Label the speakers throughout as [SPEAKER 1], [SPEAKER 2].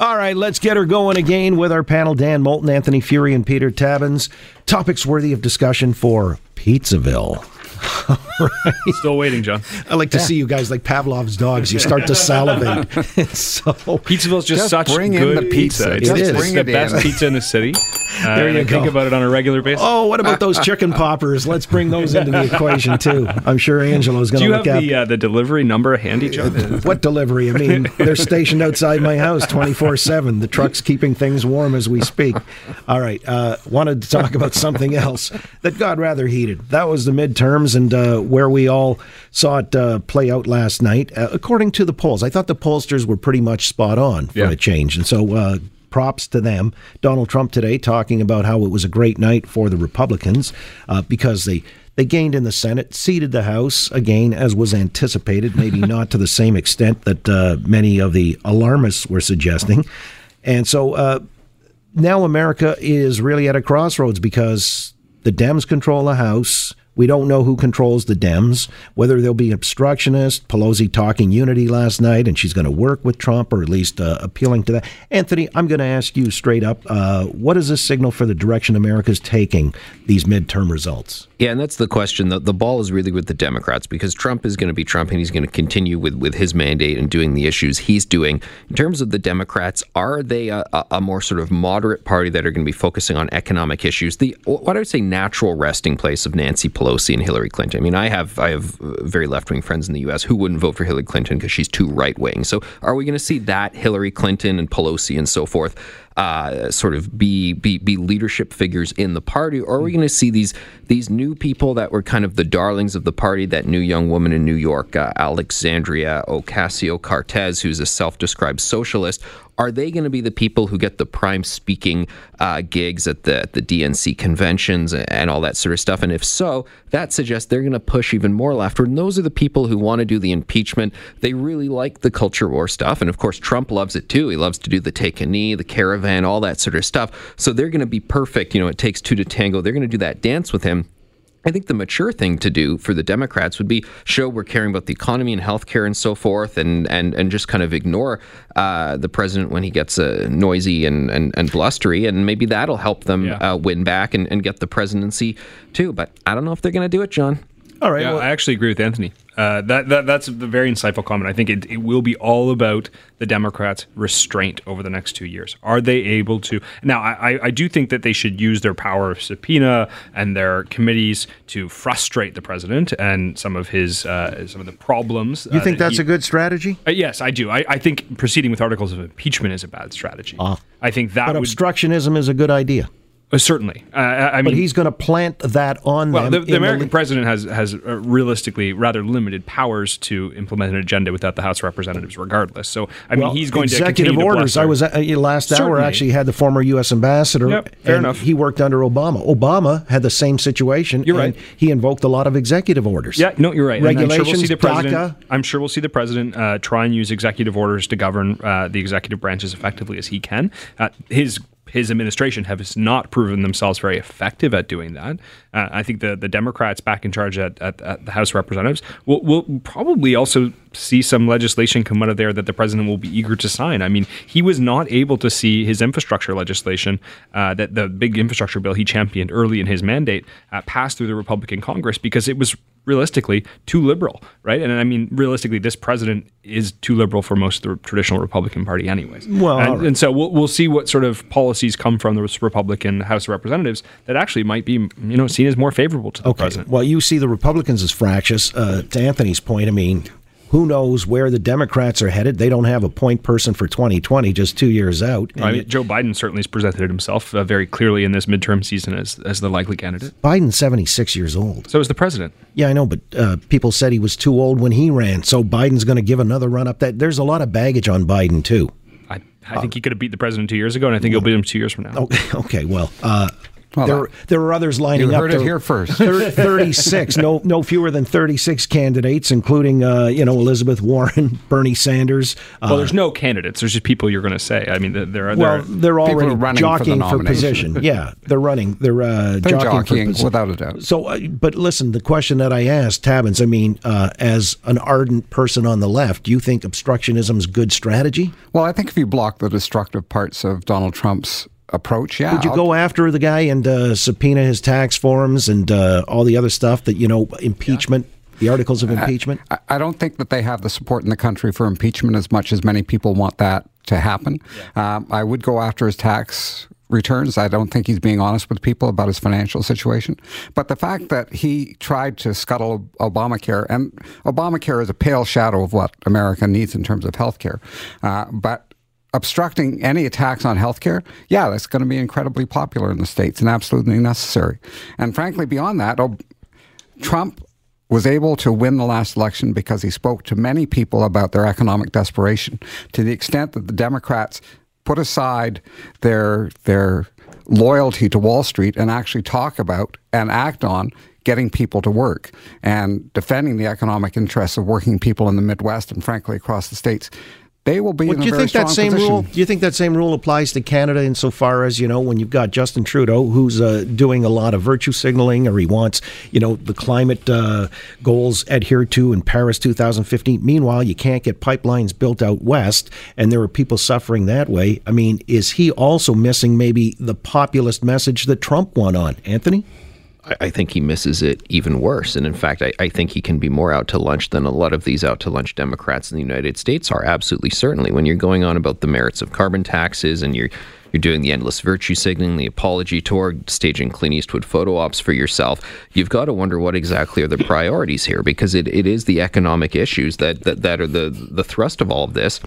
[SPEAKER 1] All right, let's get her going again with our panel Dan Moulton, Anthony Furey, and Peter Tabuns. Topics worthy of discussion for Pizzaville.
[SPEAKER 2] right. Still waiting, John.
[SPEAKER 1] I like to yeah. see you guys like Pavlov's dogs. You start to salivate. so
[SPEAKER 2] Pizzaville's just, just such
[SPEAKER 3] bring
[SPEAKER 2] good
[SPEAKER 3] in the pizza.
[SPEAKER 2] It's,
[SPEAKER 3] it
[SPEAKER 2] it's the best in. pizza in the city. Uh, there you go. Think about it on a regular basis.
[SPEAKER 1] Oh, what about those chicken poppers? Let's bring those into the equation too. I'm sure Angelo's going to look
[SPEAKER 2] at. Do you have the, uh, the delivery number handy, John?
[SPEAKER 1] what delivery? I mean, they're stationed outside my house 24 seven. The truck's keeping things warm as we speak. All right, uh, wanted to talk about something else that got rather heated. That was the midterms and uh, where we all saw it uh, play out last night. Uh, according to the polls, I thought the pollsters were pretty much spot on for yeah. a change, and so uh, props to them. Donald Trump today talking about how it was a great night for the Republicans uh, because they they gained in the Senate, seated the House again, as was anticipated, maybe not to the same extent that uh, many of the alarmists were suggesting. And so uh, now America is really at a crossroads because the Dems control the House. We don't know who controls the Dems, whether they'll be obstructionist. Pelosi talking unity last night, and she's going to work with Trump, or at least uh, appealing to that. Anthony, I'm going to ask you straight up uh, what does this signal for the direction America's taking these midterm results?
[SPEAKER 4] Yeah, and that's the question. The, the ball is really with the Democrats because Trump is going to be Trump and he's going to continue with, with his mandate and doing the issues he's doing. In terms of the Democrats, are they a, a more sort of moderate party that are going to be focusing on economic issues? The what I would say natural resting place of Nancy Pelosi and Hillary Clinton. I mean, I have I have very left wing friends in the U.S. who wouldn't vote for Hillary Clinton because she's too right wing. So are we going to see that Hillary Clinton and Pelosi and so forth? uh, sort of be, be be leadership figures in the party, or are we going to see these these new people that were kind of the darlings of the party? That new young woman in New York, uh, Alexandria Ocasio Cortez, who's a self-described socialist, are they going to be the people who get the prime speaking uh, gigs at the the DNC conventions and all that sort of stuff? And if so, that suggests they're going to push even more leftward. And those are the people who want to do the impeachment. They really like the culture war stuff, and of course Trump loves it too. He loves to do the take a knee, the caravan, all that sort of stuff. So they're going to be perfect. You know, it takes two to tango. They're going to do that dance with him. I think the mature thing to do for the Democrats would be show we're caring about the economy and healthcare and so forth, and and, and just kind of ignore uh, the president when he gets uh, noisy and, and, and blustery, and maybe that'll help them yeah. uh, win back and, and get the presidency too. But I don't know if they're going to do it, John.
[SPEAKER 2] All right. Yeah, well, I actually agree with Anthony. Uh, that, that that's a very insightful comment. I think it, it will be all about the Democrats' restraint over the next two years. Are they able to? Now, I, I do think that they should use their power of subpoena and their committees to frustrate the president and some of his uh, some of the problems.
[SPEAKER 1] You think uh, that's he, a good strategy?
[SPEAKER 2] Uh, yes, I do. I, I, think proceeding with articles of impeachment is a bad strategy. Ah. I think that
[SPEAKER 1] but
[SPEAKER 2] would,
[SPEAKER 1] obstructionism is a good idea.
[SPEAKER 2] Uh, certainly, uh, I mean,
[SPEAKER 1] but he's going to plant that on
[SPEAKER 2] well,
[SPEAKER 1] them.
[SPEAKER 2] The, the American the... president has has uh, realistically rather limited powers to implement an agenda without the House of Representatives, regardless. So, I mean, he's going
[SPEAKER 1] executive
[SPEAKER 2] to executive
[SPEAKER 1] orders. I was uh, last Certainly. hour actually had the former U.S. ambassador.
[SPEAKER 2] Yep, fair enough.
[SPEAKER 1] He worked under Obama. Obama had the same situation.
[SPEAKER 2] You're right.
[SPEAKER 1] He invoked a lot of executive orders.
[SPEAKER 2] Yeah, no, you're right.
[SPEAKER 1] Regulations.
[SPEAKER 2] I'm sure we'll see the president.
[SPEAKER 1] DACA.
[SPEAKER 2] I'm sure we'll see the president uh, try and use executive orders to govern uh, the executive branch as effectively as he can. his his administration has not proven themselves very effective at doing that. Uh, I think the, the Democrats back in charge at, at, at the House of Representatives will, will probably also see some legislation come out of there that the president will be eager to sign. I mean, he was not able to see his infrastructure legislation, uh, that the big infrastructure bill he championed early in his mandate, uh, pass through the Republican Congress because it was realistically too liberal, right? And I mean, realistically, this president is too liberal for most of the traditional Republican Party, anyways.
[SPEAKER 1] Well,
[SPEAKER 2] and, right. and so we'll, we'll see what sort of policies come from the Republican House of Representatives that actually might be, you know, seen as more favorable to the
[SPEAKER 1] okay.
[SPEAKER 2] president.
[SPEAKER 1] Well, you see the Republicans as fractious. Uh, to Anthony's point, I mean, who knows where the Democrats are headed? They don't have a point person for 2020, just two years out.
[SPEAKER 2] I mean, Joe Biden certainly has presented himself uh, very clearly in this midterm season as, as the likely candidate.
[SPEAKER 1] Biden's 76 years old.
[SPEAKER 2] So is the president.
[SPEAKER 1] Yeah, I know, but uh, people said he was too old when he ran, so Biden's going to give another run up. That There's a lot of baggage on Biden, too.
[SPEAKER 2] I, I think he could have beat the president two years ago, and I think he'll beat him two years from now.
[SPEAKER 1] Okay, okay well, uh,
[SPEAKER 3] Well,
[SPEAKER 1] there,
[SPEAKER 3] that-
[SPEAKER 1] there were others lining
[SPEAKER 3] You
[SPEAKER 1] up.
[SPEAKER 3] heard it here first.
[SPEAKER 1] 36, no, no fewer than 36 candidates, including, uh, you know, Elizabeth Warren, Bernie Sanders. Uh,
[SPEAKER 2] Well, there's no candidates. There's just people you're going to say. I mean, there there are.
[SPEAKER 1] well, they're
[SPEAKER 3] People
[SPEAKER 1] already
[SPEAKER 3] are running for the
[SPEAKER 1] jockeying for,
[SPEAKER 3] nomination.
[SPEAKER 1] position. Yeah, they're running. They're, uh,
[SPEAKER 3] They're
[SPEAKER 1] jockeying,
[SPEAKER 3] jockeying,
[SPEAKER 1] for
[SPEAKER 3] without a doubt.
[SPEAKER 1] So, uh, but listen, the question that I asked Tabuns, I mean, uh, as an ardent person on the left, do you think obstructionism is good strategy?
[SPEAKER 3] Well, I think if you block the destructive parts of Donald Trump's approach, yeah.
[SPEAKER 1] Would you
[SPEAKER 3] I'll-
[SPEAKER 1] go after the guy and uh, subpoena his tax forms and uh, all the other stuff that, you know, impeachment, the articles of impeachment?
[SPEAKER 3] I, I don't think that they have the support in the country for impeachment as much as many people want that to happen. Um, I would go after his tax returns. I don't think he's being honest with people about his financial situation. But the fact that he tried to scuttle Obamacare, and Obamacare is a pale shadow of what America needs in terms of health care. Uh, but obstructing any attacks on healthcare, yeah, that's going to be incredibly popular in the states and absolutely necessary. And frankly, beyond that, Ob- Trump was able to win the last election because he spoke to many people about their economic desperation to the extent that the Democrats put aside their their loyalty to Wall Street and actually talk about and act on getting people to work and defending the economic interests of working people in the Midwest and frankly across the states. They will be
[SPEAKER 1] Well, do you think that same
[SPEAKER 3] position.
[SPEAKER 1] rule? Do you think that same rule applies to Canada insofar as you know when you've got Justin Trudeau who's uh, doing a lot of virtue signaling, or he wants you know the climate uh, goals adhered to in Paris 2015. Meanwhile, you can't get pipelines built out west, and there are people suffering that way. I mean, is he also missing maybe the populist message that Trump won on, Anthony?
[SPEAKER 4] I- I think he misses it even worse. And in fact, I, I think he can be more out to lunch than a lot of these out to lunch Democrats in the United States are. Absolutely, certainly. When you're going on about the merits of carbon taxes and you're you're doing the endless virtue signaling, the apology tour, staging Clint Eastwood photo ops for yourself. You've got to wonder what exactly are the priorities here, because it, it is the economic issues that, that that are the the thrust of all of this,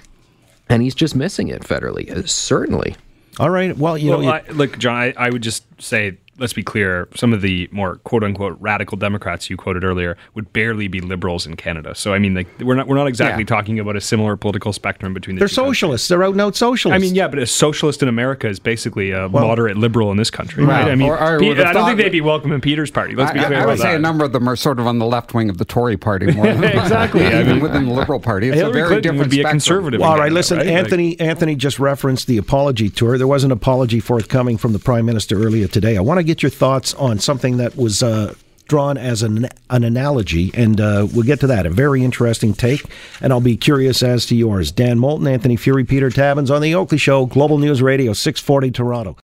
[SPEAKER 4] and he's just missing it federally. Uh, certainly.
[SPEAKER 1] All right. Well, you know,
[SPEAKER 2] well,
[SPEAKER 1] you-
[SPEAKER 2] I, look, John, I, I would just say, let's be clear. Some of the more quote unquote radical Democrats you quoted earlier would barely be liberals in Canada. So I mean, like, we're not we're not exactly
[SPEAKER 3] Yeah.
[SPEAKER 2] talking about a similar political spectrum between the
[SPEAKER 1] they're
[SPEAKER 2] two countries.
[SPEAKER 1] socialists. They're out and out socialists.
[SPEAKER 2] I mean, yeah, but a socialist in America is basically a moderate liberal in this country, right?
[SPEAKER 3] Well,
[SPEAKER 2] I mean,
[SPEAKER 3] or I
[SPEAKER 2] Pe- I don't think they'd be welcome in Peter's party. Let's be
[SPEAKER 3] I,
[SPEAKER 2] clear
[SPEAKER 3] I
[SPEAKER 2] about
[SPEAKER 3] would say
[SPEAKER 2] that.
[SPEAKER 3] a number of them are sort of on the left wing of the Tory party more than
[SPEAKER 2] Exactly. I
[SPEAKER 3] even
[SPEAKER 2] mean,
[SPEAKER 3] within the Liberal Party. It's
[SPEAKER 2] Hillary
[SPEAKER 3] a very
[SPEAKER 2] Clinton
[SPEAKER 3] different
[SPEAKER 2] would be a conservative.
[SPEAKER 1] Well, all right,
[SPEAKER 2] Canada,
[SPEAKER 1] listen.
[SPEAKER 2] right? Like-
[SPEAKER 1] Anthony Anthony just referenced the apology tour. There was an apology forthcoming from the Prime Minister earlier today. I want to get your thoughts on something that was uh, drawn as an an analogy, and uh, we'll get to that. A very interesting take, and I'll be curious as to yours. Dan Moulton, Anthony Furey, Peter Tabuns on the Oakley Show, Global News Radio, six forty Toronto.